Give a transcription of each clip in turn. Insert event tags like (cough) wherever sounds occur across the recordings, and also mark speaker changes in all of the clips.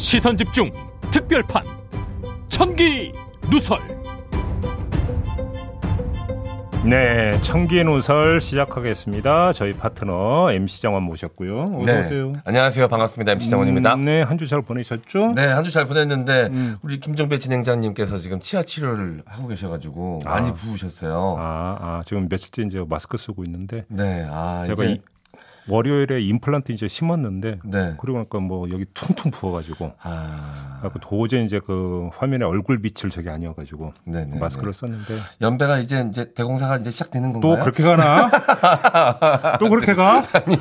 Speaker 1: 시선 집중 특별판 천기 누설
Speaker 2: 네, 청기 노설 시작하겠습니다. 저희 파트너 MC 정원 모셨고요. 어서
Speaker 3: 네.
Speaker 2: 오세요.
Speaker 3: 안녕하세요. 반갑습니다. MC 정원입니다.
Speaker 2: 음, 네, 한 주 잘 보내셨죠?
Speaker 3: 네, 한 주 잘 보냈는데
Speaker 2: 음.
Speaker 3: 우리 김종배 진행자님께서 지금 치아 치료를 하고 계셔가지고 많이
Speaker 2: 아.
Speaker 3: 부으셨어요.
Speaker 2: 아, 아, 지금 며칠째 이제 마스크 쓰고 있는데
Speaker 3: 네, 아
Speaker 2: 제가
Speaker 3: 이제
Speaker 2: 이, 월요일에 임플란트 이제 심었는데
Speaker 3: 네,
Speaker 2: 그러고 나니까 뭐 여기 퉁퉁 부어가지고
Speaker 3: 아,
Speaker 2: 도저히 이제 그 화면에 얼굴 빛을 저게 아니어가지고
Speaker 3: 네, 네,
Speaker 2: 마스크를 썼는데
Speaker 3: 연배가 이제 이제 대공사가 이제 시작되는
Speaker 2: 또
Speaker 3: 건가요?
Speaker 2: 그렇게 가나? (laughs) 또 그렇게 가? (laughs)
Speaker 3: 아니,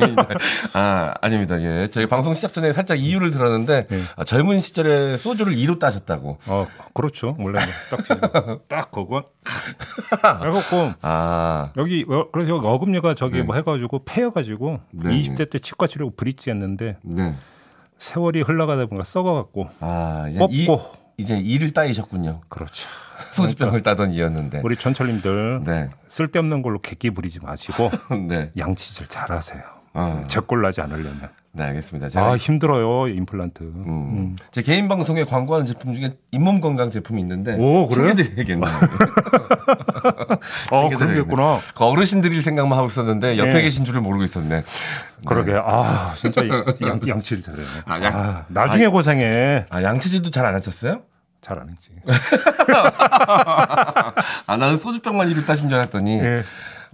Speaker 3: 아, 아닙니다. 예. 저희 방송 시작 전에 살짝 이유를 들었는데
Speaker 2: 네.
Speaker 3: 아, 젊은 시절에 소주를 2로 따셨다고.
Speaker 2: 어, 그렇죠. 원래 딱 지금 (laughs) 딱 그거. 그래갖고
Speaker 3: 아,
Speaker 2: 여기 어, 그래서 여기 어금니가 저기
Speaker 3: 네.
Speaker 2: 뭐 해가지고 패여가지고
Speaker 3: 네,
Speaker 2: 20대 때 치과 치료고 브릿지 했는데
Speaker 3: 네.
Speaker 2: 세월이 흘러가다 보니까 썩어갖고
Speaker 3: 아, 이제
Speaker 2: 뽑고
Speaker 3: 이, 이제 이를 따이셨군요.
Speaker 2: 그렇죠.
Speaker 3: 소주병을 따던 이였는데.
Speaker 2: 우리 전철님들
Speaker 3: 네.
Speaker 2: 쓸데없는 걸로 객기 부리지 마시고 (laughs)
Speaker 3: 네.
Speaker 2: 양치질 잘하세요.
Speaker 3: 어.
Speaker 2: 제꼴 나지 않으려면.
Speaker 3: 네, 알겠습니다. 제가
Speaker 2: 아 힘들어요 임플란트.
Speaker 3: 음. 제 개인 방송에 광고하는 제품 중에 잇몸 건강 제품이 있는데
Speaker 2: 오, 그래요?
Speaker 3: 챙겨드려야겠네요.
Speaker 2: 어
Speaker 3: 챙겨드려야겠네.
Speaker 2: 그러겠구나.
Speaker 3: 그 어르신들일 생각만 하고 있었는데 옆에
Speaker 2: 네.
Speaker 3: 계신 줄을 모르고 있었네.
Speaker 2: 그러게 아 진짜 (laughs) 양, 양치를 잘해.
Speaker 3: 아,
Speaker 2: 아,
Speaker 3: 양-
Speaker 2: 나중에 고생해.
Speaker 3: 아 양치질도 잘 안 하셨어요?
Speaker 2: 잘 안 했지. (laughs)
Speaker 3: 아 나는 소주병만 이를 따신 줄 알았더니.
Speaker 2: 예.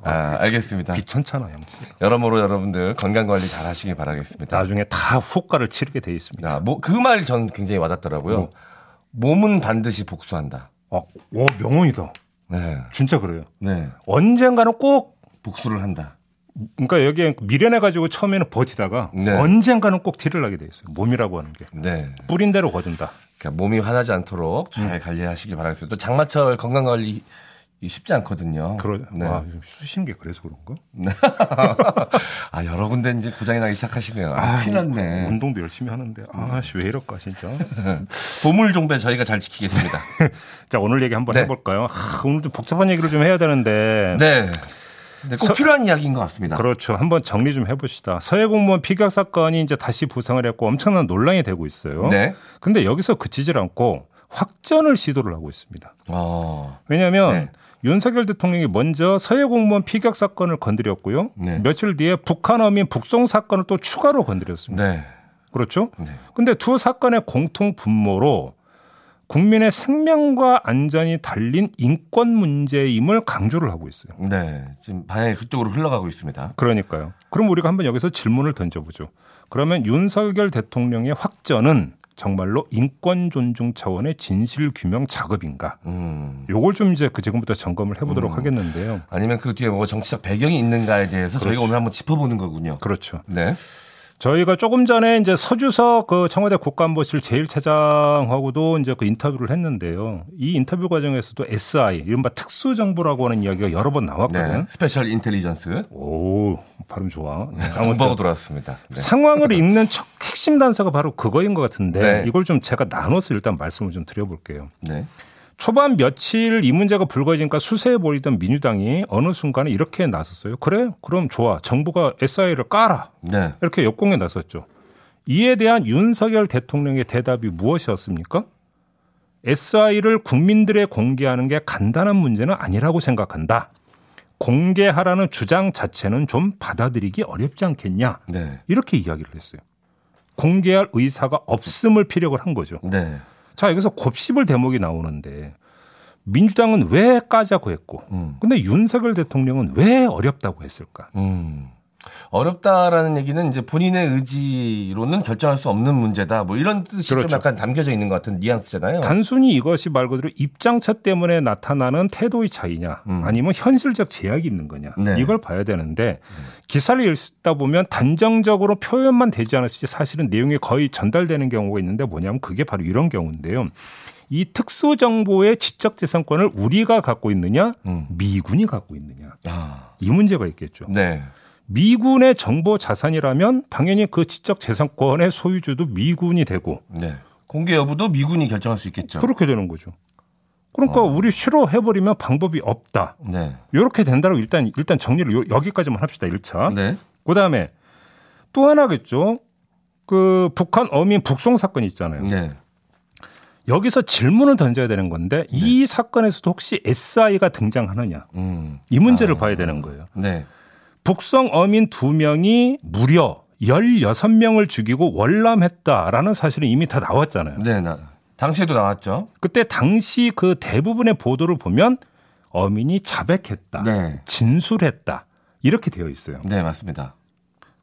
Speaker 3: 아 알겠습니다.
Speaker 2: 귀찮잖아 양치.
Speaker 3: 여러모로 여러분들 건강 관리 잘 하시길 바라겠습니다.
Speaker 2: 나중에 다 후과를 치르게 돼 있습니다.
Speaker 3: 아, 뭐, 그말전 굉장히 와닿더라고요.
Speaker 2: 뭐?
Speaker 3: 몸은 반드시 복수한다.
Speaker 2: 어, 오 명언이다.
Speaker 3: 네.
Speaker 2: 진짜 그래요.
Speaker 3: 네.
Speaker 2: 언젠가는 꼭
Speaker 3: 복수를 한다.
Speaker 2: 그러니까 여기에 미련해 가지고 처음에는 버티다가
Speaker 3: 네.
Speaker 2: 언젠가는 꼭 티를 나게 돼 있어요. 몸이라고 하는 게
Speaker 3: 네.
Speaker 2: 뿌린 대로 거둔다.
Speaker 3: 그러니까 몸이 화나지 않도록 잘
Speaker 2: 음.
Speaker 3: 관리하시길 바라겠습니다. 또 장마철 건강 관리 쉽지 않거든요.
Speaker 2: 그러
Speaker 3: 네.
Speaker 2: 아, 좀 쑤신 게 그래서 그런가? (laughs)
Speaker 3: 아, 여러 군데 이제 고장이 나기 시작하시네요. 아, 큰일 났네.
Speaker 2: 운동도 열심히 하는데 아씨 왜 이럴까 진짜. (laughs)
Speaker 3: 보물 종배 저희가 잘 지키겠습니다. (laughs)
Speaker 2: 자 오늘 얘기 한번
Speaker 3: 네.
Speaker 2: 해볼까요? 아, 오늘 좀 복잡한 얘기를 좀 해야 되는데.
Speaker 3: 네. 네, 꼭
Speaker 2: 서-
Speaker 3: 필요한 이야기인 것 같습니다.
Speaker 2: 그렇죠. 한번 정리 좀 해봅시다. 서해 공무원 피격 사건이 이제 다시 부상을 했고 엄청난 논란이 되고 있어요.
Speaker 3: 네.
Speaker 2: 근데 여기서 그치질 않고 확전을 시도를 하고 있습니다.
Speaker 3: 어,
Speaker 2: 왜냐하면
Speaker 3: 네.
Speaker 2: 윤석열 대통령이 먼저 서해 공무원 피격 사건을 건드렸고요.
Speaker 3: 네.
Speaker 2: 며칠 뒤에 북한 어민 북송 사건을 또 추가로 건드렸습니다.
Speaker 3: 네.
Speaker 2: 그렇죠?
Speaker 3: 네.
Speaker 2: 근데 두 사건의 공통 분모로 국민의 생명과 안전이 달린 인권 문제임을 강조를 하고 있어요.
Speaker 3: 네. 지금 방향이 그쪽으로 흘러가고 있습니다.
Speaker 2: 그러니까요. 그럼 우리가 한번 여기서 질문을 던져보죠. 그러면 윤석열 대통령의 확전은 정말로 인권 존중 차원의 진실 규명 작업인가?
Speaker 3: 음.
Speaker 2: 요걸 좀 이제 그 지금부터 점검을 해보도록
Speaker 3: 음.
Speaker 2: 하겠는데요.
Speaker 3: 아니면 그 뒤에 뭐 정치적 배경이 있는가에 대해서 저희가
Speaker 2: 그렇죠.
Speaker 3: 오늘 한번 짚어보는 거군요.
Speaker 2: 그렇죠.
Speaker 3: 네.
Speaker 2: 저희가 조금 전에 이제 서주석 그 청와대 국가안보실 제1차장하고도 이제 그 인터뷰를 했는데요. 이 인터뷰 과정에서도 SI, 이른바 특수정보라고 하는 이야기가 여러 번 나왔거든요.
Speaker 3: 네. Special intelligence.
Speaker 2: 오, 발음 좋아. 네,
Speaker 3: 공부하고 돌아왔습니다. 네.
Speaker 2: 상황을 읽는 첫 핵심 단서가 바로 그거인 것 같은데
Speaker 3: 네.
Speaker 2: 이걸 좀 제가 나눠서 일단 말씀을 좀 드려볼게요.
Speaker 3: 네.
Speaker 2: 초반 며칠 이 문제가 불거지니까 수세에 몰리던 민주당이 어느 순간에 이렇게 나섰어요. 그래? 그럼 좋아. 정부가 SI를 까라.
Speaker 3: 네.
Speaker 2: 이렇게 역공에 나섰죠. 이에 대한 윤석열 대통령의 대답이 무엇이었습니까? SI를 국민들에 공개하는 게 간단한 문제는 아니라고 생각한다. 공개하라는 주장 자체는 좀 받아들이기 어렵지 않겠냐.
Speaker 3: 네.
Speaker 2: 이렇게 이야기를 했어요. 공개할 의사가 없음을 피력을 한 거죠.
Speaker 3: 네.
Speaker 2: 자, 여기서 곱씹을 대목이 나오는데 민주당은 왜 까자고 했고
Speaker 3: 음.
Speaker 2: 근데 윤석열 대통령은 왜 어렵다고 했을까?
Speaker 3: 음. 어렵다라는 얘기는 이제 본인의 의지로는 결정할 수 없는 문제다. 뭐 이런 뜻이
Speaker 2: 그렇죠.
Speaker 3: 좀 약간 담겨져 있는 것 같은 뉘앙스잖아요.
Speaker 2: 단순히 이것이 말 그대로 입장차 때문에 나타나는 태도의 차이냐
Speaker 3: 음.
Speaker 2: 아니면 현실적 제약이 있는 거냐
Speaker 3: 네.
Speaker 2: 이걸 봐야 되는데 기사를 읽다 보면 단정적으로 표현만 되지 않았을지 사실은 내용이 거의 전달되는 경우가 있는데 뭐냐면 그게 바로 이런 경우인데요. 이 특수 정보의 지적 재산권을 우리가 갖고 있느냐
Speaker 3: 음.
Speaker 2: 미군이 갖고 있느냐
Speaker 3: 아.
Speaker 2: 이 문제가 있겠죠.
Speaker 3: 네.
Speaker 2: 미군의 정보 자산이라면 당연히 그 지적 재산권의 소유주도 미군이 되고
Speaker 3: 네. 공개 여부도 미군이 결정할 수 있겠죠.
Speaker 2: 그렇게 되는 거죠. 그러니까
Speaker 3: 어.
Speaker 2: 우리 싫어해 버리면 방법이 없다.
Speaker 3: 네.
Speaker 2: 이렇게 된다고 일단 일단 정리를 요- 여기까지만 합시다. 1차.
Speaker 3: 네.
Speaker 2: 그다음에 또 하나겠죠. 그 북한 어민 북송 사건 있잖아요.
Speaker 3: 네.
Speaker 2: 여기서 질문을 던져야 되는 건데 이 사건에서도 혹시 SI가 등장하느냐
Speaker 3: 음.
Speaker 2: 이 문제를
Speaker 3: 아.
Speaker 2: 봐야 되는 거예요.
Speaker 3: 네.
Speaker 2: 북성 어민 두 명이 무려 16명을 죽이고 월남했다라는 사실은 이미 다 나왔잖아요.
Speaker 3: 네. 나, 당시에도 나왔죠.
Speaker 2: 그때 당시 그 대부분의 보도를 보면 어민이 자백했다,
Speaker 3: 네.
Speaker 2: 진술했다 이렇게 되어 있어요.
Speaker 3: 네, 맞습니다.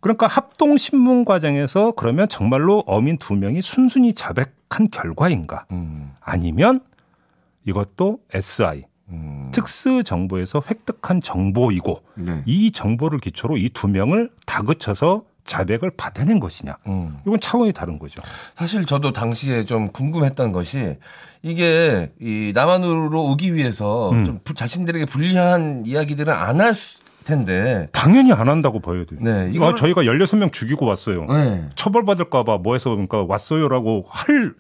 Speaker 2: 그러니까 합동 신문 과정에서 그러면 정말로 어민 두 명이 순순히 자백한 결과인가?
Speaker 3: 음.
Speaker 2: 아니면 이것도 SI
Speaker 3: 음.
Speaker 2: 특수 정보에서 획득한 정보이고
Speaker 3: 네.
Speaker 2: 이 정보를 기초로 이 두 명을 다그쳐서 자백을 받아낸 것이냐?
Speaker 3: 음.
Speaker 2: 이건 차원이 다른 거죠.
Speaker 3: 사실 저도 당시에 좀 궁금했던 것이 이게 이 남한으로 오기 위해서
Speaker 2: 음.
Speaker 3: 좀 부- 자신들에게 불리한 이야기들은 안 할 텐데.
Speaker 2: 당연히 안 한다고 봐야 돼요.
Speaker 3: 네,
Speaker 2: 이거
Speaker 3: 이거를-
Speaker 2: 저희가 16명 죽이고 왔어요.
Speaker 3: 네.
Speaker 2: 처벌받을까봐 뭐 해서 그러니까 왔어요라고 할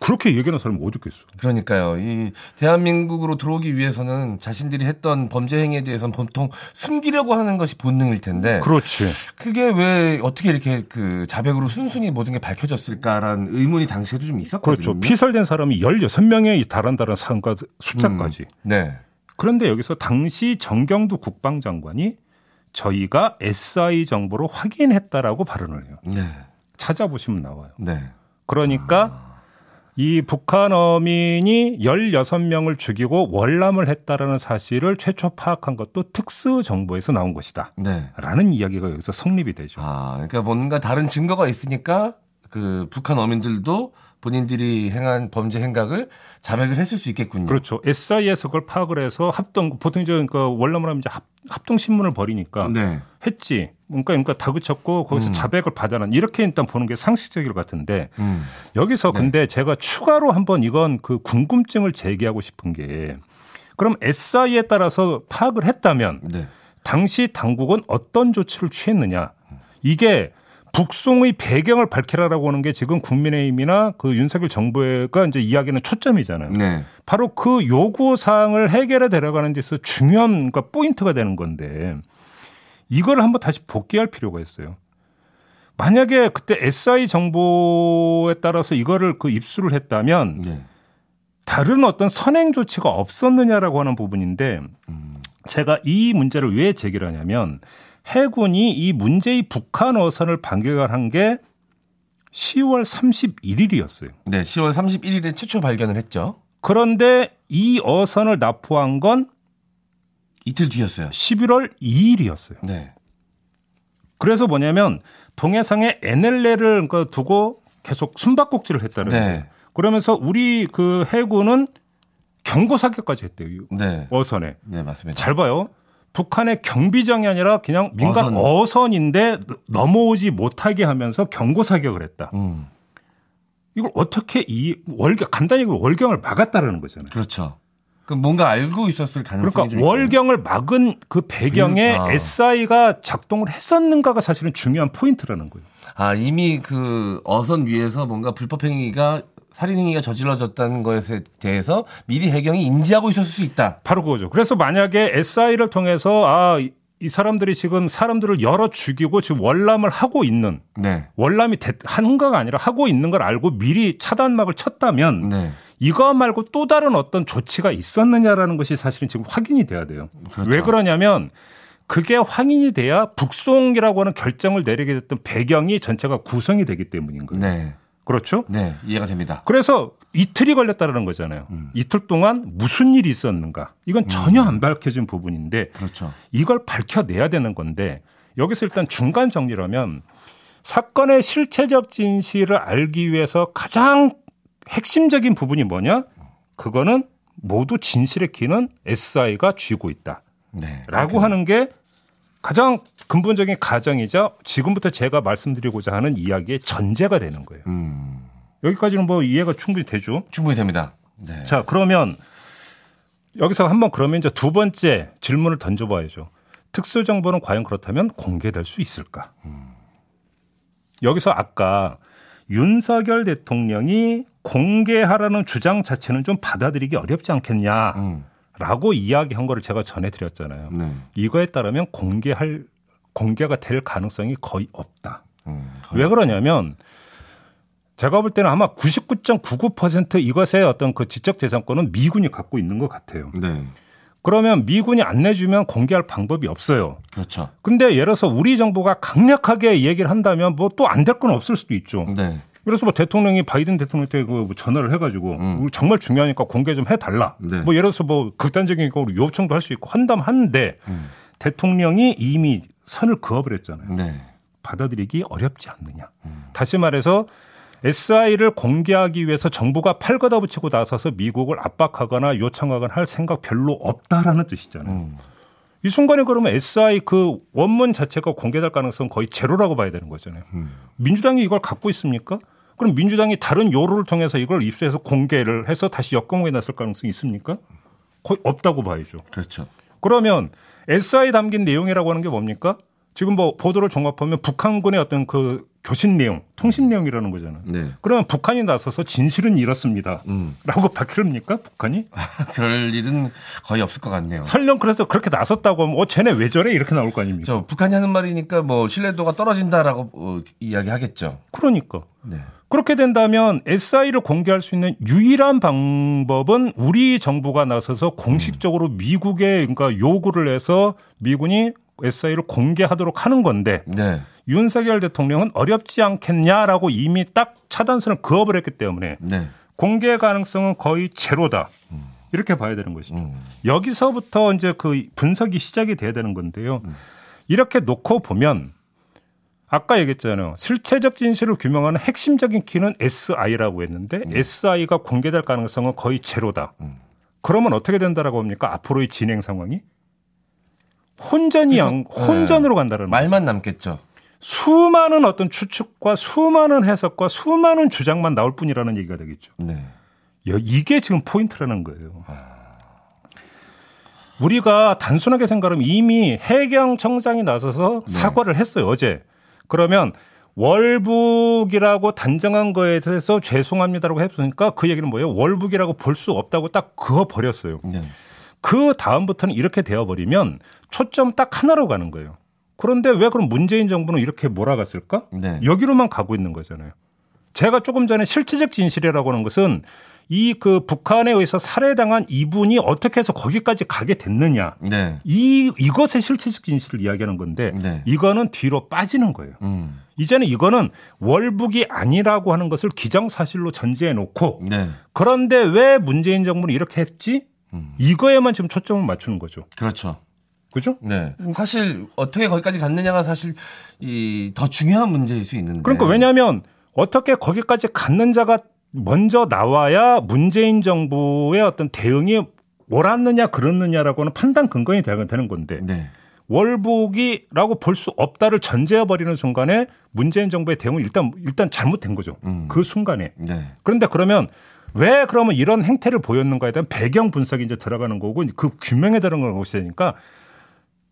Speaker 2: 그렇게 얘기하는 사람이 어디 있겠어.
Speaker 3: 그러니까요. 이 대한민국으로 들어오기 위해서는 자신들이 했던 범죄 행위에 대해서는 보통 숨기려고 하는 것이 본능일 텐데
Speaker 2: 그렇지.
Speaker 3: 그게 왜 어떻게 이렇게 그 자백으로 순순히 모든 게 밝혀졌을까라는 의문이 당시에도 좀 있었거든요.
Speaker 2: 그렇죠. 피살된 사람이 16명에 달한다는 사람과 숫자까지.
Speaker 3: 네.
Speaker 2: 그런데 여기서 당시 정경두 국방장관이 저희가 SI 정보로 확인했다라고 발언을 해요.
Speaker 3: 네.
Speaker 2: 찾아보시면 나와요.
Speaker 3: 네.
Speaker 2: 그러니까 이 북한 어민이 16명을 죽이고 월남을 했다라는 사실을 최초 파악한 것도 특수 정보에서 나온 것이다.
Speaker 3: 네.
Speaker 2: 라는 이야기가 여기서 성립이 되죠.
Speaker 3: 아, 그러니까 뭔가 다른 증거가 있으니까 그 북한 어민들도 본인들이 행한 범죄 행각을 자백을 했을 수 있겠군요.
Speaker 2: 그렇죠. SI에서 그걸 파악을 해서 합동 보통 이제 그러니까 월남을 하면 이제 합, 합동 신문을 벌이니까
Speaker 3: 네.
Speaker 2: 했지. 그러니까 그러니까 다그쳤고 거기서
Speaker 3: 음.
Speaker 2: 자백을 받아낸 이렇게 일단 보는 게 상식적일 것 같은데
Speaker 3: 음.
Speaker 2: 여기서
Speaker 3: 네.
Speaker 2: 근데 제가 추가로 한번 이건 그 궁금증을 제기하고 싶은 게 그럼 SI에 따라서 파악을 했다면
Speaker 3: 네.
Speaker 2: 당시 당국은 어떤 조치를 취했느냐 이게 북송의 배경을 밝히라라고 하는 게 지금 국민의힘이나 그 윤석열 정부가 이제 이야기는 초점이잖아요.
Speaker 3: 네.
Speaker 2: 바로 그 요구 사항을 해결해 데려가는 데서 중요한 그러니까 포인트가 되는 건데 이걸 한번 다시 복귀할 필요가 있어요. 만약에 그때 SI 정보에 따라서 이거를 그 입수를 했다면
Speaker 3: 네.
Speaker 2: 다른 어떤 선행 조치가 없었느냐라고 하는 부분인데
Speaker 3: 음.
Speaker 2: 제가 이 문제를 왜 제기를 하냐면 해군이 이 문제의 북한 어선을 반격한 게 10월 31일이었어요.
Speaker 3: 네. 10월 31일에 최초 발견을 했죠.
Speaker 2: 그런데 이 어선을 납포한 건
Speaker 3: 이틀 뒤였어요.
Speaker 2: 11월 2일이었어요.
Speaker 3: 네.
Speaker 2: 그래서 뭐냐면 동해상에 NLL을 두고 계속 숨바꼭질을 했다는
Speaker 3: 네.
Speaker 2: 거예요. 그러면서 우리 그 해군은 경고 사격까지 했대요. 이
Speaker 3: 네.
Speaker 2: 어선에.
Speaker 3: 네, 맞습니다.
Speaker 2: 잘 봐요. 북한의 경비장이 아니라 그냥 민간
Speaker 3: 어선.
Speaker 2: 인데 넘어오지 못하게 하면서 경고 사격을 했다.
Speaker 3: 음.
Speaker 2: 이걸 어떻게 이 월경 간단히 월경을 막았다라는 거잖아요.
Speaker 3: 그렇죠. 그 뭔가 알고 있었을 가능성이
Speaker 2: 그러니까. 월경을 막은 그 배경에
Speaker 3: 그, 아.
Speaker 2: SI가 작동을 했었는가가 사실은 중요한 포인트라는 거예요.
Speaker 3: 아, 이미 그 어선 위에서 뭔가 불법 행위가 살인 행위가 저질러졌다는 것에 대해서 미리 해경이 인지하고 있었을 수 있다.
Speaker 2: 바로 그거죠. 그래서 만약에 SI를 통해서 아, 이- 이 사람들이 지금 사람들을 여럿 죽이고 지금 월남을 하고 있는
Speaker 3: 네.
Speaker 2: 월남이 대- 한가가 아니라 하고 있는 걸 알고 미리 차단막을 쳤다면
Speaker 3: 네.
Speaker 2: 이거 말고 또 다른 어떤 조치가 있었느냐라는 것이 사실은 지금 확인이 돼야 돼요.
Speaker 3: 그렇죠.
Speaker 2: 왜 그러냐면 그게 확인이 돼야 북송이라고 하는 결정을 내리게 됐던 배경이 전체가 구성이 되기 때문인 거예요.
Speaker 3: 네.
Speaker 2: 그렇죠?
Speaker 3: 네. 이해가 됩니다.
Speaker 2: 그래서 이틀이 걸렸다는 거잖아요.
Speaker 3: 음.
Speaker 2: 이틀 동안 무슨 일이 있었는가? 이건 전혀 안 밝혀진 부분인데
Speaker 3: 그렇죠.
Speaker 2: 이걸 밝혀내야 되는 건데 여기서 일단 중간 정리라면 사건의 실체적 진실을 알기 위해서 가장 핵심적인 부분이 뭐냐? 그거는 모두 진실의 키는 SI가 쥐고 있다.
Speaker 3: 네.
Speaker 2: 라고 하는 게 가장 근본적인 가정이자 지금부터 제가 말씀드리고자 하는 이야기의 전제가 되는 거예요.
Speaker 3: 음.
Speaker 2: 여기까지는 뭐 이해가 충분히 되죠.
Speaker 3: 충분히 됩니다. 네.
Speaker 2: 자, 그러면 여기서 한번 그러면 이제 두 번째 질문을 던져봐야죠. 특수정보는 과연 그렇다면 공개될 수 있을까? 여기서 아까 윤석열 대통령이 공개하라는 주장 자체는 좀 받아들이기 어렵지 않겠냐 라고
Speaker 3: 음.
Speaker 2: 이야기한 거를 제가 전해드렸잖아요.
Speaker 3: 네.
Speaker 2: 이거에 따르면 공개할 공개가 될 가능성이 거의 없다.
Speaker 3: 음. 거의-
Speaker 2: 왜 그러냐면 제가 볼 때는 아마 99.99% 이것의 어떤 그 지적 재산권은 미군이 갖고 있는 것 같아요.
Speaker 3: 네.
Speaker 2: 그러면 미군이 안 내주면 공개할 방법이 없어요.
Speaker 3: 그렇죠.
Speaker 2: 근데 예를 들어서 우리 정부가 강력하게 얘기를 한다면 뭐 또 안 될 건 없을 수도 있죠.
Speaker 3: 네.
Speaker 2: 그래서 뭐 대통령이 바이든 대통령한테 그 전화를 해가지고
Speaker 3: 음.
Speaker 2: 정말 중요하니까 공개 좀 해달라.
Speaker 3: 네.
Speaker 2: 뭐 예를 들어서 뭐 극단적인 경우로 요청도 할 수 있고 한담 하는데
Speaker 3: 음.
Speaker 2: 대통령이 이미 선을 그어버 렸잖아요.
Speaker 3: 네.
Speaker 2: 받아들이기 어렵지 않느냐. 다시 말해서 SI를 공개하기 위해서 정부가 팔 걷어 붙이고 나서서 미국을 압박하거나 요청하거나 할 생각 별로 없다라는 뜻이잖아요.
Speaker 3: 음.
Speaker 2: 이 순간에 그러면 SI 그 원문 자체가 공개될 가능성 은 거의 제로라고 봐야 되는 거잖아요.
Speaker 3: 음.
Speaker 2: 민주당이 이걸 갖고 있습니까? 그럼 민주당이 다른 요로를 통해서 이걸 입수해서 공개를 해서 다시 역공에 났을 가능성이 있습니까? 거의 없다고 봐야죠.
Speaker 3: 그렇죠.
Speaker 2: 그러면 SI 담긴 내용이라고 하는 게 뭡니까? 지금 뭐 보도를 종합하면 북한군의 어떤 그 교신 내용, 통신 내용이라는 거잖아요.
Speaker 3: 네.
Speaker 2: 그러면 북한이 나서서 진실은 이렇습니다.
Speaker 3: 음.
Speaker 2: 라고 밝힙니까? 북한이?
Speaker 3: 그럴 일은 거의 없을 것 같네요.
Speaker 2: 설령 그래서 그렇게 나섰다고 하면 어, 쟤네 왜 저래? 이렇게 나올 거 아닙니까?
Speaker 3: 저 북한이 하는 말이니까 뭐 신뢰도가 떨어진다라고 어, 이야기 하겠죠.
Speaker 2: 그러니까.
Speaker 3: 네.
Speaker 2: 그렇게 된다면 SI를 공개할 수 있는 유일한 방법은 우리 정부가 나서서 공식적으로 미국에 그러니까 요구를 해서 미군이 SI를 공개하도록 하는 건데
Speaker 3: 네.
Speaker 2: 윤석열 대통령은 어렵지 않겠냐라고 이미 딱 차단선을 그어버렸기 때문에
Speaker 3: 네.
Speaker 2: 공개 가능성은 거의 제로다. 이렇게 봐야 되는 것이죠.
Speaker 3: 음.
Speaker 2: 여기서부터 이제 그 분석이 시작이 돼야 되는 건데요. 이렇게 놓고 보면 아까 얘기했잖아요. 실체적 진실을 규명하는 핵심적인 키는 SI라고 했는데 SI가 공개될 가능성은 거의 제로다. 그러면 어떻게 된다라고 합니까? 앞으로의 진행 상황이 혼전이 양, 혼전으로 간다는 거죠.
Speaker 3: 말만 남겠죠.
Speaker 2: 수많은 어떤 추측과 수많은 해석과 수많은 주장만 나올 뿐이라는 얘기가 되겠죠.
Speaker 3: 네.
Speaker 2: 여- 이게 지금 포인트라는 거예요. 우리가 단순하게 생각하면 이미 해경청장이 나서서 사과를 했어요, 어제. 그러면 월북이라고 단정한 거에 대해서 죄송합니다라고 했으니까 그 얘기는 뭐예요? 월북이라고 볼 수 없다고 딱 그어 버렸어요.
Speaker 3: 네.
Speaker 2: 그 다음부터는 이렇게 되어버리면 초점 딱 하나로 가는 거예요. 그런데 왜 그럼 문재인 정부는 이렇게 몰아갔을까?
Speaker 3: 네.
Speaker 2: 여기로만 가고 있는 거잖아요. 제가 조금 전에 실체적 진실이라고 하는 것은 이 그 북한에 의해서 살해당한 이분이 어떻게 해서 거기까지 가게 됐느냐.
Speaker 3: 네.
Speaker 2: 이, 이것의 실체적 진실을 이야기하는 건데
Speaker 3: 네.
Speaker 2: 이거는 뒤로 빠지는 거예요.
Speaker 3: 음.
Speaker 2: 이제는 이거는 월북이 아니라고 하는 것을 기정사실로 전제해 놓고
Speaker 3: 네.
Speaker 2: 그런데 왜 문재인 정부는 이렇게 했지?
Speaker 3: 음.
Speaker 2: 이거에만 지금 초점을 맞추는 거죠.
Speaker 3: 그렇죠.
Speaker 2: 그죠?
Speaker 3: 네. 사실 어떻게 거기까지 갔느냐가 사실 이 더 중요한 문제일 수 있는데.
Speaker 2: 그러니까 왜냐하면 어떻게 거기까지 갔는 자가 먼저 나와야 문재인 정부의 어떤 대응이 옳았느냐 그렇느냐라고 하는 판단 근거이 되는 건데
Speaker 3: 네.
Speaker 2: 월북이라고 볼 수 없다를 전제해 버리는 순간에 문재인 정부의 대응은 일단 일단 잘못된 거죠.
Speaker 3: 음.
Speaker 2: 그 순간에.
Speaker 3: 네.
Speaker 2: 그런데 그러면 왜 그러면 이런 행태를 보였는가에 대한 배경 분석이 이제 들어가는 거고 그 규명에 들어가는 것이니까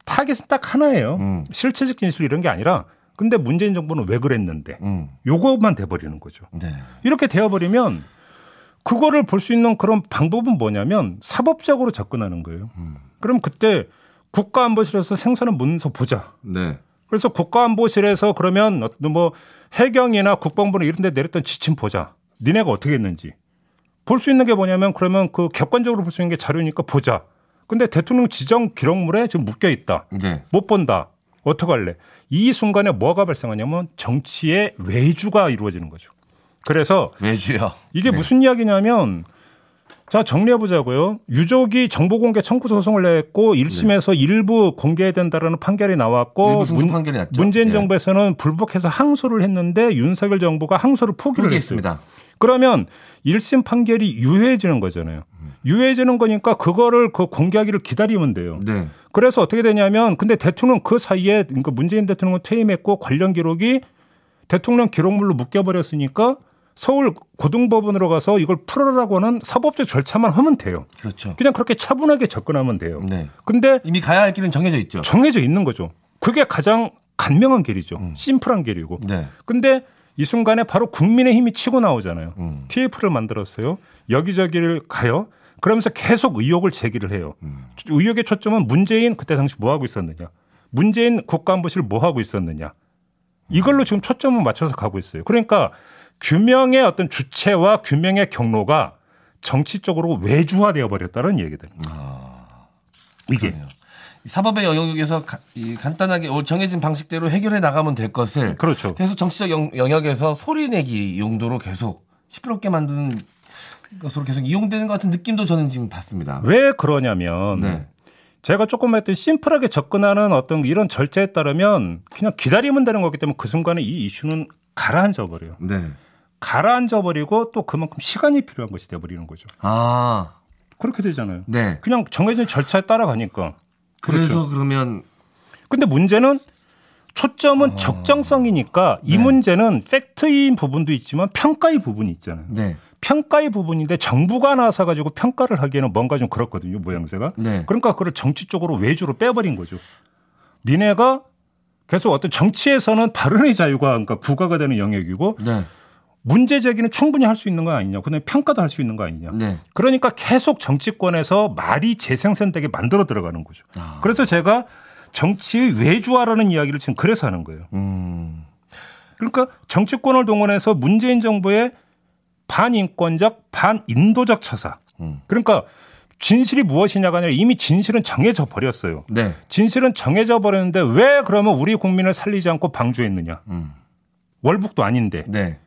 Speaker 2: 타겟은 딱 하나예요.
Speaker 3: 음.
Speaker 2: 실체적 진실 이런 게 아니라 근데 문재인 정부는 왜 그랬는데
Speaker 3: 음.
Speaker 2: 요것만 돼버리는 거죠.
Speaker 3: 네.
Speaker 2: 이렇게 되어버리면 그거를 볼 수 있는 그런 방법은 뭐냐면 사법적으로 접근하는 거예요.
Speaker 3: 음.
Speaker 2: 그럼 그때 국가안보실에서 생선을 문서 보자.
Speaker 3: 네.
Speaker 2: 그래서 국가안보실에서 그러면 어떤 뭐 해경이나 국방부나 이런 데 내렸던 지침 보자. 니네가 어떻게 했는지. 볼 수 있는 게 뭐냐면 그러면 그 객관적으로 볼 수 있는 게 자료니까 보자. 근데 대통령 지정 기록물에 지금 묶여 있다.
Speaker 3: 네.
Speaker 2: 못 본다. 어떡할래? 이 순간에 뭐가 발생하냐면 정치의 외주가 이루어지는 거죠. 그래서
Speaker 3: 외주요.
Speaker 2: 이게
Speaker 3: 네.
Speaker 2: 무슨 이야기냐면 자 정리해 보자고요. 유족이 정보 공개 청구 소송을 냈고 1심에서 일부 공개해야 된다라는 판결이 나왔고
Speaker 3: 승소 판결이 났죠.
Speaker 2: 문재인
Speaker 3: 예.
Speaker 2: 정부에서는 불복해서 항소를 했는데 윤석열 정부가 항소를 포기를 했어요.
Speaker 3: 포기했습니다.
Speaker 2: 그러면 1심 판결이 유효해지는 거잖아요. 유효해지는 거니까 그거를 그 공개하기를 기다리면 돼요.
Speaker 3: 네.
Speaker 2: 그래서 어떻게 되냐면 근데 대통령 그 사이에 그러니까 문재인 대통령은 퇴임했고 관련 기록이 대통령 기록물로 묶여버렸으니까 서울 고등법원으로 가서 이걸 풀어라고 하는 사법적 절차만 하면 돼요.
Speaker 3: 그렇죠.
Speaker 2: 그냥 그렇게 차분하게 접근하면 돼요.
Speaker 3: 네.
Speaker 2: 근데
Speaker 3: 이미 가야 할 길은 정해져 있죠.
Speaker 2: 정해져 있는 거죠. 그게 가장 간명한 길이죠.
Speaker 3: 음.
Speaker 2: 심플한 길이고.
Speaker 3: 네.
Speaker 2: 근데 이 순간에 바로 국민의 힘이 치고 나오잖아요.
Speaker 3: 음.
Speaker 2: TF를 만들었어요. 여기저기를 가요. 그러면서 계속 의혹을 제기를 해요.
Speaker 3: 음.
Speaker 2: 의혹의 초점은 문재인 그때 당시 뭐 하고 있었느냐. 문재인 국가안보실 뭐 하고 있었느냐. 이걸로 지금 초점을 맞춰서 가고 있어요. 그러니까 규명의 어떤 주체와 규명의 경로가 정치적으로 외주화되어 버렸다는 얘기들. 이게
Speaker 3: 그러네요. 이 사법의 영역에서 가- 이 간단하게 정해진 방식대로 해결해 나가면 될 것을
Speaker 2: 그렇죠.
Speaker 3: 계속 정치적 영, 영역에서 소리내기 용도로 계속 시끄럽게 만드는 것으로 계속 이용되는 것 같은 느낌도 저는 지금 받습니다.
Speaker 2: 왜 그러냐면
Speaker 3: 네.
Speaker 2: 제가 조금 했던 심플하게 접근하는 어떤 이런 절차에 따르면 그냥 기다리면 되는 거기 때문에 그 순간에 이 이슈는 가라앉아 버려요.
Speaker 3: 네.
Speaker 2: 가라앉아 버리고 또 그만큼 시간이 필요한 것이 돼 버리는 거죠.
Speaker 3: 아,
Speaker 2: 그렇게 되잖아요.
Speaker 3: 네.
Speaker 2: 그냥 정해진 절차에 따라가니까.
Speaker 3: 그래서
Speaker 2: 그렇죠.
Speaker 3: 그러면
Speaker 2: 근데 문제는 초점은 적정성이니까 이
Speaker 3: 네.
Speaker 2: 문제는 팩트인 부분도 있지만 평가의 부분이 있잖아요.
Speaker 3: 네.
Speaker 2: 평가의 부분인데 정부가 나서 가지고 평가를 하기에는 뭔가 좀 그렇거든요, 모양새가.
Speaker 3: 네.
Speaker 2: 그러니까 그걸 정치적으로 외주로 빼버린 거죠. 니네가 계속 어떤 정치에서는 발언의 자유가 그러니까 부과가 되는 영역이고
Speaker 3: 네.
Speaker 2: 문제 제기는 충분히 할 수 있는 거 아니냐. 근데 평가도 할 수 있는 거 아니냐.
Speaker 3: 네.
Speaker 2: 그러니까 계속 정치권에서 말이 재생산되게 만들어 들어가는 거죠.
Speaker 3: 아.
Speaker 2: 그래서 제가 정치의 외주화라는 이야기를 지금 그래서 하는 거예요.
Speaker 3: 음.
Speaker 2: 그러니까 정치권을 동원해서 문재인 정부의 반인권적, 반인도적 처사.
Speaker 3: 음.
Speaker 2: 그러니까 진실이 무엇이냐가 아니라 이미 진실은 정해져 버렸어요.
Speaker 3: 네.
Speaker 2: 진실은 정해져 버렸는데 왜 그러면 우리 국민을 살리지 않고 방조했느냐?
Speaker 3: 음.
Speaker 2: 월북도 아닌데.
Speaker 3: 네.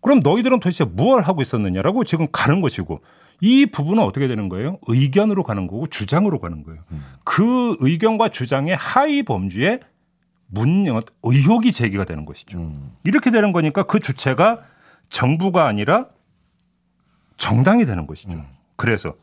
Speaker 2: 그럼 너희들은 도대체 무엇을 하고 있었느냐라고 지금 가는 것이고 이 부분은 어떻게 되는 거예요? 의견으로 가는 거고 주장으로 가는 거예요. 그 의견과 주장의 하위 범주에 문 의혹이 제기가 되는 것이죠.
Speaker 3: 음.
Speaker 2: 이렇게 되는 거니까 그 주체가 정부가 아니라 정당이 되는 것이죠.
Speaker 3: 음.
Speaker 2: 그래서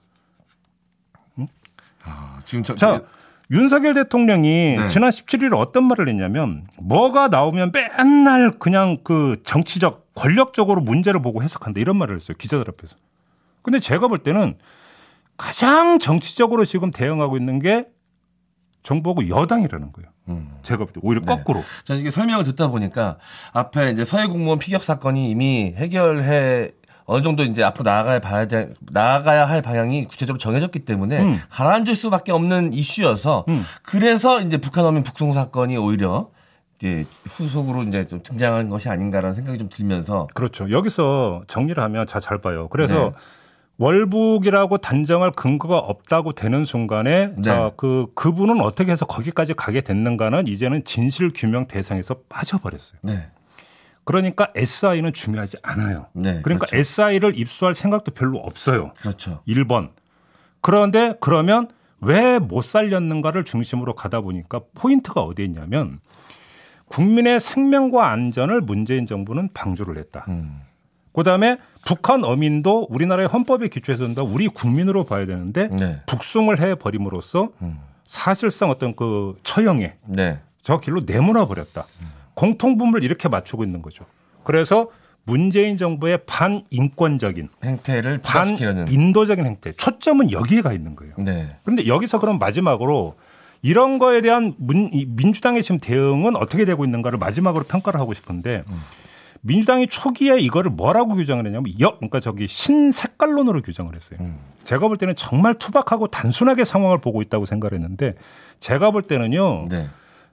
Speaker 3: 아, 지금 저,
Speaker 2: 자 윤석열 대통령이
Speaker 3: 네.
Speaker 2: 지난 17일에 어떤 말을 했냐면 뭐가 나오면 맨날 그냥 그 정치적 권력적으로 문제를 보고 해석한다 이런 말을 했어요 기자들 앞에서. 근데 제가 볼 때는 가장 정치적으로 지금 대응하고 있는 게 정부하고 여당이라는 거예요.
Speaker 3: 음.
Speaker 2: 제가 볼때 오히려
Speaker 3: 네.
Speaker 2: 거꾸로.
Speaker 3: 저는 이게 설명을 듣다 보니까 앞에 이제 서해 공무원 피격 사건이 이미 해결해 어느 정도 이제 앞으로 나아가야 봐야 돼 나아가야 할 방향이 구체적으로 정해졌기 때문에
Speaker 2: 음.
Speaker 3: 가라앉을 수밖에 없는 이슈여서
Speaker 2: 음.
Speaker 3: 그래서 이제 북한 어민 북송 사건이 오히려 이제 후속으로 이제 좀 등장한 것이 아닌가라는 생각이 좀 들면서
Speaker 2: 그렇죠. 여기서 정리를 하면 자 잘 봐요. 그래서
Speaker 3: 네.
Speaker 2: 월북이라고 단정할 근거가 없다고 되는 순간에
Speaker 3: 네.
Speaker 2: 자, 그 그분은 어떻게 해서 거기까지 가게 됐는가는 이제는 진실 규명 대상에서 빠져버렸어요.
Speaker 3: 네.
Speaker 2: 그러니까 SI는 중요하지 않아요.
Speaker 3: 네.
Speaker 2: 그러니까
Speaker 3: 그렇죠.
Speaker 2: SI를 입수할 생각도 별로 없어요.
Speaker 3: 그렇죠.
Speaker 2: 1번. 그런데 그러면 왜 못 살렸는가를 중심으로 가다 보니까 포인트가 어디에 있냐면 국민의 생명과 안전을 문재인 정부는 방조를 했다.
Speaker 3: 음.
Speaker 2: 그다음에 북한 어민도 우리나라의 헌법에 기초해서는 다 우리 국민으로 봐야 되는데
Speaker 3: 네.
Speaker 2: 북송을 해 버림으로써
Speaker 3: 음.
Speaker 2: 사실상 어떤 그 처형에
Speaker 3: 네.
Speaker 2: 저 길로 내몰아 버렸다. 공통분을 이렇게 맞추고 있는 거죠. 그래서 문재인 정부의 반인권적인
Speaker 3: 행태를
Speaker 2: 반인도적인 행태 초점은 여기에 가 있는 거예요.
Speaker 3: 네.
Speaker 2: 그런데 여기서 그럼 마지막으로 이런 거에 대한 문- 이 민주당의 지금 대응은 어떻게 되고 있는가를 마지막으로 평가를 하고 싶은데 민주당이 초기에 이거를 뭐라고 규정을 했냐면 역 그러니까 저기 신색깔론으로 규정을 했어요.
Speaker 3: 음.
Speaker 2: 제가 볼 때는 정말 투박하고 단순하게 상황을 보고 있다고 생각을 했는데 제가 볼 때는요.
Speaker 3: 네.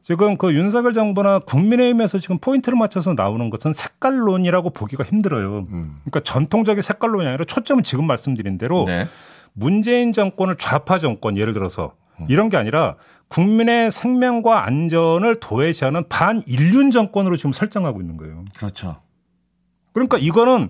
Speaker 2: 지금 그 윤석열 정부나 국민의힘에서 지금 포인트를 맞춰서 나오는 것은 색깔론이라고 보기가 힘들어요.
Speaker 3: 음.
Speaker 2: 그러니까 전통적인 색깔론이 아니라 초점은 지금 말씀드린 대로
Speaker 3: 네.
Speaker 2: 문재인 정권을 좌파 정권 예를 들어서 이런 게 아니라 국민의 생명과 안전을 도외시하는 반인륜 정권으로 지금 설정하고 있는 거예요.
Speaker 3: 그렇죠.
Speaker 2: 그러니까 이거는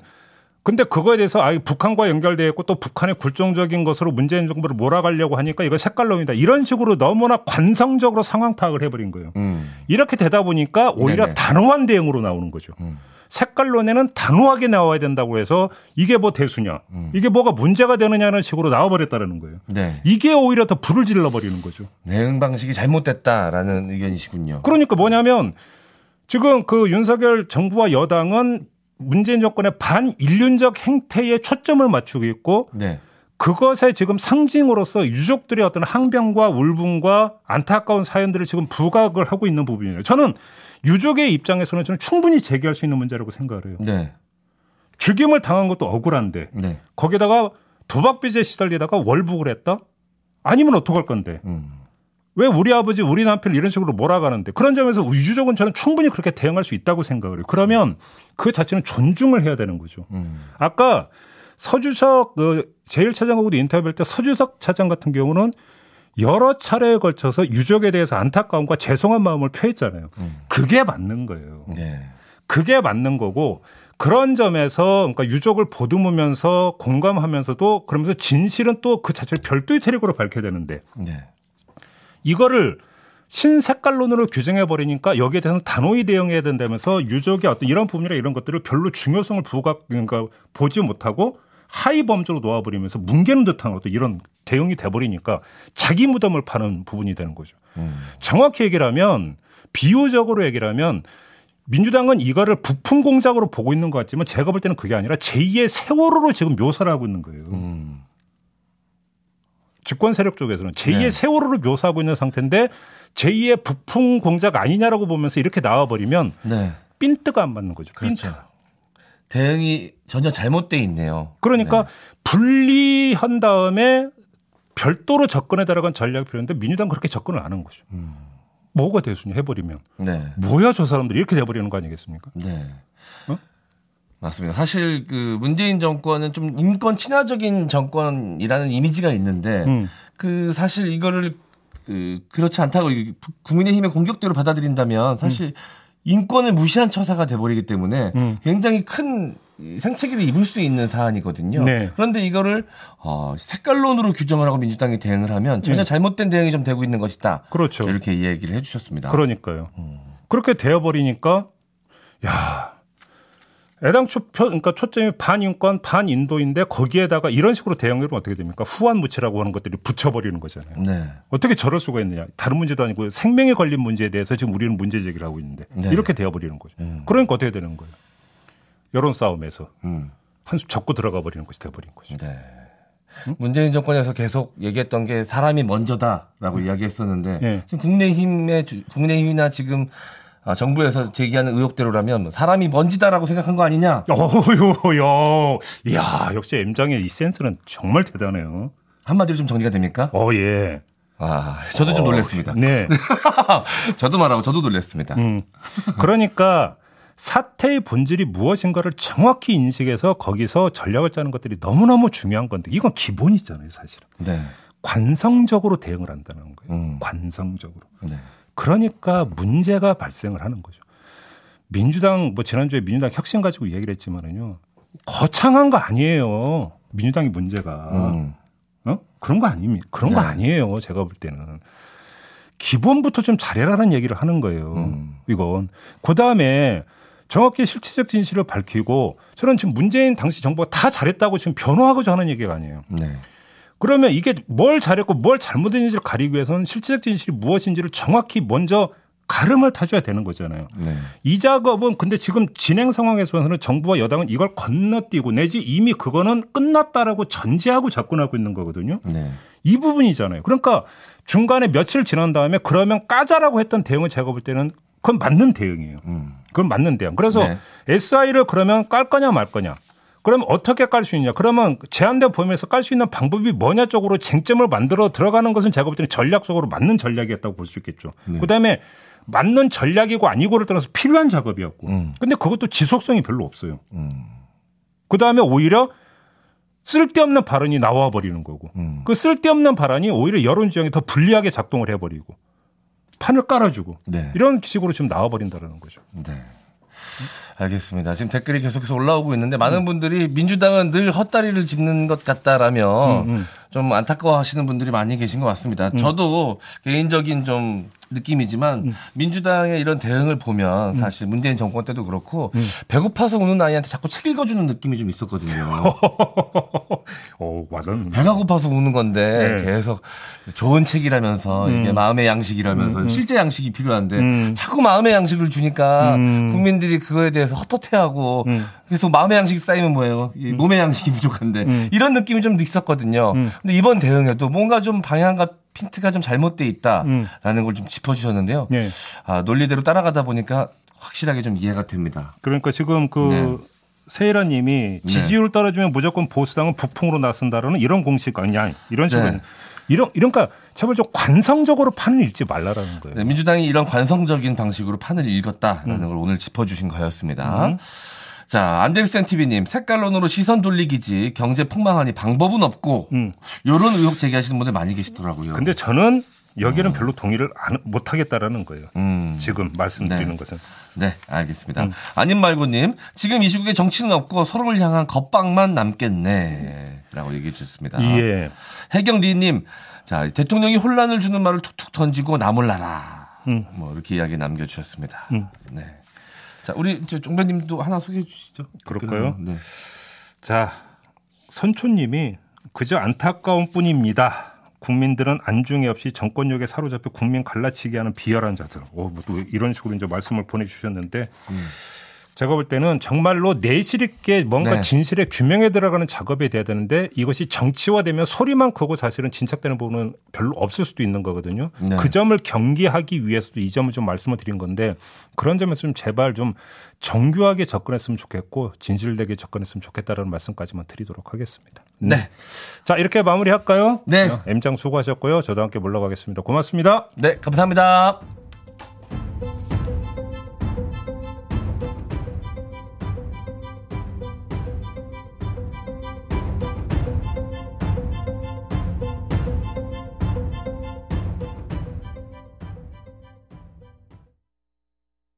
Speaker 2: 근데 그거에 대해서 아 북한과 연결되어 있고 또 북한의 굴종적인 것으로 문재인 정부를 몰아가려고 하니까 이거 색깔론이다. 이런 식으로 너무나 관성적으로 상황 파악을 해버린 거예요.
Speaker 3: 음.
Speaker 2: 이렇게 되다 보니까 오히려
Speaker 3: 네네.
Speaker 2: 단호한 대응으로 나오는 거죠.
Speaker 3: 음.
Speaker 2: 색깔론에는 단호하게 나와야 된다고 해서 이게 뭐 대수냐,
Speaker 3: 음.
Speaker 2: 이게 뭐가 문제가 되느냐는 식으로 나와버렸다는 거예요.
Speaker 3: 네.
Speaker 2: 이게 오히려 더 불을 질러 버리는 거죠.
Speaker 3: 대응 방식이 잘못됐다라는 의견이시군요.
Speaker 2: 그러니까 뭐냐면 지금 그 윤석열 정부와 여당은 문재인 정권의 반인륜적 행태에 초점을 맞추고 있고
Speaker 3: 네.
Speaker 2: 그것의 지금 상징으로서 유족들의 어떤 항변과 울분과 안타까운 사연들을 지금 부각을 하고 있는 부분이에요. 저는 유족의 입장에서는 저는 충분히 제기할 수 있는 문제라고 생각을 해요.
Speaker 3: 네.
Speaker 2: 죽임을 당한 것도 억울한데
Speaker 3: 네.
Speaker 2: 거기다가 도박빚에 시달리다가 월북을 했다? 아니면 어떡할 건데?
Speaker 3: 음.
Speaker 2: 왜 우리 아버지, 우리 남편을 이런 식으로 몰아가는데 그런 점에서 유족은 저는 충분히 그렇게 대응할 수 있다고 생각을 해요. 그러면 그 자체는 존중을 해야 되는 거죠.
Speaker 3: 음.
Speaker 2: 아까 서주석 그 제1차장하고도 인터뷰할 때 서주석 차장 같은 경우는 여러 차례에 걸쳐서 유족에 대해서 안타까움과 죄송한 마음을 표했잖아요.
Speaker 3: 음.
Speaker 2: 그게 맞는 거예요.
Speaker 3: 네.
Speaker 2: 그게 맞는 거고 그런 점에서 그러니까 유족을 보듬으면서 공감하면서도 그러면서 진실은 또 그 자체를 별도의 태력으로 밝혀야 되는데
Speaker 3: 네.
Speaker 2: 이거를 신색깔론으로 규정해 버리니까 여기에 대해서 단호히 대응해야 된다면서 유족의 어떤 이런 부분이나 이런 것들을 별로 중요성을 부각 그러니까 보지 못하고 하위 범죄로 놓아버리면서 뭉개는 듯한 어떤 이런 대응이 돼버리니까 자기 무덤을 파는 부분이 되는 거죠.
Speaker 3: 음.
Speaker 2: 정확히 얘기를 하면 비유적으로 얘기를 하면 민주당은 이거를 부품 공작으로 보고 있는 것 같지만 제가 볼 때는 그게 아니라 제2의 세월호로 지금 묘사를 하고 있는 거예요.
Speaker 3: 음.
Speaker 2: 집권 세력 쪽에서는 제2의
Speaker 3: 네.
Speaker 2: 세월호를 묘사하고 있는 상태인데 제2의 부품 공작 아니냐라고 보면서 이렇게 나와버리면
Speaker 3: 네.
Speaker 2: 핀트가 안 맞는 거죠. 핀트.
Speaker 3: 그렇죠. 대응이 전혀 잘못돼 있네요.
Speaker 2: 그러니까
Speaker 3: 네.
Speaker 2: 분리한 다음에 별도로 접근에 들어간 전략이 필요한데 민주당 그렇게 접근을 안 한 거죠.
Speaker 3: 음.
Speaker 2: 뭐가 대수냐 해버리면
Speaker 3: 네.
Speaker 2: 뭐야 저 사람들이 이렇게 돼버리는 거 아니겠습니까?
Speaker 3: 네.
Speaker 2: 어?
Speaker 3: 맞습니다. 사실 그 문재인 정권은 좀 인권 친화적인 정권이라는 이미지가 있는데
Speaker 2: 음.
Speaker 3: 그 사실 이거를 그 그렇지 않다고 이 국민의힘의 공격대로 받아들인다면 사실 인권을 무시한 처사가 돼버리기 때문에
Speaker 2: 음.
Speaker 3: 굉장히 큰 생채기를 입을 수 있는 사안이거든요.
Speaker 2: 네.
Speaker 3: 그런데 이거를 어, 색깔론으로 규정을 하고 민주당이 대응을 하면 전혀
Speaker 2: 네.
Speaker 3: 잘못된 대응이 좀 되고 있는 것이다.
Speaker 2: 그렇죠.
Speaker 3: 이렇게 이야기를 해주셨습니다.
Speaker 2: 그러니까요. 그렇게 되어버리니까 야 애당초 표, 그러니까 초점이 반인권 반인도인데 거기에다가 이런 식으로 대응하면 어떻게 됩니까? 후한무치라고 하는 것들이 붙여버리는 거잖아요.
Speaker 3: 네.
Speaker 2: 어떻게 저럴 수가 있느냐? 다른 문제도 아니고 생명에 걸린 문제에 대해서 지금 우리는 문제 제기를 하고 있는데
Speaker 3: 네.
Speaker 2: 이렇게 되어버리는 거죠.
Speaker 3: 음.
Speaker 2: 그러니까 어떻게 되는 거예요? 여론 싸움에서
Speaker 3: 음.
Speaker 2: 한수 접고 들어가 버리는 것이 돼버린 거죠.
Speaker 3: 네. 문재인 정권에서 계속 얘기했던 게 사람이 먼저다라고 이야기했었는데
Speaker 2: 예.
Speaker 3: 지금 국민의힘의 주- 국민의힘이나 지금 아, 정부에서 제기하는 의혹대로라면 사람이 먼지다라고 생각한 거 아니냐? (laughs)
Speaker 2: 어휴, 야, 야, 역시 M장의 이 센스는 정말 대단해요.
Speaker 3: 한마디로 좀 정리가 됩니까?
Speaker 2: 어, 예.
Speaker 3: 아, 저도 좀 놀랐습니다.
Speaker 2: 네. (laughs)
Speaker 3: 저도 말하고 저도 놀랐습니다.
Speaker 2: 음. 그러니까 사태의 본질이 무엇인가를 정확히 인식해서 거기서 전략을 짜는 것들이 너무너무 중요한 건데 이건 기본이잖아요, 사실은.
Speaker 3: 네.
Speaker 2: 관성적으로 대응을 한다는 거예요.
Speaker 3: 음.
Speaker 2: 관성적으로.
Speaker 3: 네.
Speaker 2: 그러니까 문제가 발생을 하는 거죠. 민주당 뭐 지난주에 민주당 혁신 가지고 얘기를 했지만은요. 거창한 거 아니에요. 민주당이 문제가.
Speaker 3: 음.
Speaker 2: 어? 그런 거 아닙니다. 그런 거
Speaker 3: 네.
Speaker 2: 아니에요. 제가 볼 때는. 기본부터 좀 잘해라는 얘기를 하는 거예요.
Speaker 3: 음.
Speaker 2: 이건. 그 다음에 정확히 실체적 진실을 밝히고 저는 지금 문재인 당시 정부가 다 잘했다고 지금 변호하고자 하는 얘기가 아니에요.
Speaker 3: 네.
Speaker 2: 그러면 이게 뭘 잘했고 뭘 잘못했는지를 가리기 위해서는 실체적 진실이 무엇인지를 정확히 먼저 가름을 타줘야 되는 거잖아요.
Speaker 3: 네.
Speaker 2: 이 작업은 근데 지금 진행 상황에서는 정부와 여당은 이걸 건너뛰고 내지 이미 그거는 끝났다라고 전제하고 접근하고 있는 거거든요.
Speaker 3: 네.
Speaker 2: 이 부분이잖아요. 그러니까 중간에 며칠 지난 다음에 그러면 까자라고 했던 대응을 제가 볼 때는 그건 맞는 대응이에요.
Speaker 3: 음.
Speaker 2: 그건 맞는 대응. 그래서
Speaker 3: 네.
Speaker 2: SI를 그러면 깔 거냐 말 거냐. 그러면 어떻게 깔 수 있냐? 그러면 제한된 범위에서 깔 수 있는 방법이 뭐냐 쪽으로 쟁점을 만들어 들어가는 것은 제가 볼 때는 전략적으로 맞는 전략이었다고 볼 수 있겠죠.
Speaker 3: 네.
Speaker 2: 그다음에 맞는 전략이고 아니고를 떠나서 필요한 작업이었고.
Speaker 3: 음.
Speaker 2: 근데 그것도 지속성이 별로 없어요.
Speaker 3: 음.
Speaker 2: 그다음에 오히려 쓸데없는 발언이 나와 버리는 거고.
Speaker 3: 음.
Speaker 2: 그 쓸데없는 발언이 오히려 여론 지형에 더 불리하게 작동을 해 버리고 판을 깔아주고
Speaker 3: 네.
Speaker 2: 이런 식으로 지금 나와 버린다라는 거죠.
Speaker 3: 네. 알겠습니다. 지금 댓글이 계속해서 올라오고 있는데 많은 분들이 민주당은 늘 헛다리를 짚는 것 같다라며
Speaker 2: 음, 음.
Speaker 3: 좀 안타까워하시는 분들이 많이 계신 것 같습니다. 저도 개인적인 좀 느낌이지만
Speaker 2: 음.
Speaker 3: 민주당의 이런 대응을 보면 사실 문재인 정권 때도 그렇고
Speaker 2: 음.
Speaker 3: 배고파서 우는 아이한테 자꾸 책 읽어주는 느낌이 좀 있었거든요. (laughs)
Speaker 2: 어, 와닿는.
Speaker 3: 배가 고파서 우는 건데
Speaker 2: 네.
Speaker 3: 계속 좋은 책이라면서 이게 마음의 양식이라면서 실제 양식이 필요한데
Speaker 2: 음.
Speaker 3: 자꾸 마음의 양식을 주니까
Speaker 2: 음.
Speaker 3: 국민들이 그거에 대해서 헛헛해하고
Speaker 2: 음.
Speaker 3: 계속 마음의 양식이 쌓이면 뭐예요? 이 몸의 양식이 부족한데
Speaker 2: 음.
Speaker 3: 이런 느낌이 좀 있었거든요.
Speaker 2: 음.
Speaker 3: 근데 이번 대응에도 뭔가 좀 방향과 핀트가 좀 잘못돼 있다라는
Speaker 2: 음.
Speaker 3: 걸좀 짚어주셨는데요.
Speaker 2: 네.
Speaker 3: 아, 논리대로 따라가다 보니까 확실하게 좀 이해가 됩니다.
Speaker 2: 그러니까 지금 그
Speaker 3: 네.
Speaker 2: 세일아 님이 지지율 떨어지면 무조건 보수당은 북풍으로 나선다라는 이런 공식 아니냐. 이런 식으로.
Speaker 3: 네.
Speaker 2: 이런 이런까 제발 좀 관성적으로 판을 읽지 말라라는 거예요.
Speaker 3: 네, 민주당이 이런 관성적인 방식으로 판을 읽었다라는 걸 오늘 짚어주신 거였습니다. 자, 안델센 TV님, 색깔론으로 시선 돌리기지, 경제 폭망하니 방법은 없고,
Speaker 2: 음.
Speaker 3: 요런 의혹 제기하시는 분들 많이 계시더라고요.
Speaker 2: 근데 저는 여기는 별로 동의를 안- 못 하겠다라는 거예요.
Speaker 3: 음.
Speaker 2: 지금 말씀드리는
Speaker 3: 네.
Speaker 2: 것은.
Speaker 3: 네, 알겠습니다. 아님 말고님, 지금 이 시국에 정치는 없고 서로를 향한 겁박만 남겠네. 라고 얘기해 주셨습니다.
Speaker 2: 예.
Speaker 3: 해경리님, 자, 대통령이 혼란을 주는 말을 툭툭 던지고 나몰라라.
Speaker 2: 음.
Speaker 3: 뭐, 이렇게 이야기 남겨주셨습니다. 네. 자, 우리 저 종배님도 하나 소개해 주시죠.
Speaker 2: 그럴까요?
Speaker 3: 네.
Speaker 2: 자, 선초님이 그저 안타까운 뿐입니다. 국민들은 안중에 없이 정권력에 사로잡혀 국민 갈라치게 하는 비열한 자들. 오, 뭐또 이런 식으로 이제 말씀을 보내주셨는데 제가 볼 때는 정말로 내실 있게 뭔가
Speaker 3: 네.
Speaker 2: 진실의 규명에 들어가는 작업이 돼야 되는데 이것이 정치화되면 소리만 크고 사실은 진척되는 부분은 별로 없을 수도 있는 거거든요.
Speaker 3: 네.
Speaker 2: 그 점을 경계하기 위해서도 이 점을 좀 말씀을 드린 건데 그런 점에서 좀 제발 좀 정교하게 접근했으면 좋겠고 진실되게 접근했으면 좋겠다라는 말씀까지만 드리도록 하겠습니다.
Speaker 3: 네.
Speaker 2: 자 이렇게 마무리할까요?
Speaker 3: 네.
Speaker 2: M장 수고하셨고요. 저도 함께 물러가겠습니다. 고맙습니다.
Speaker 3: 네, 감사합니다.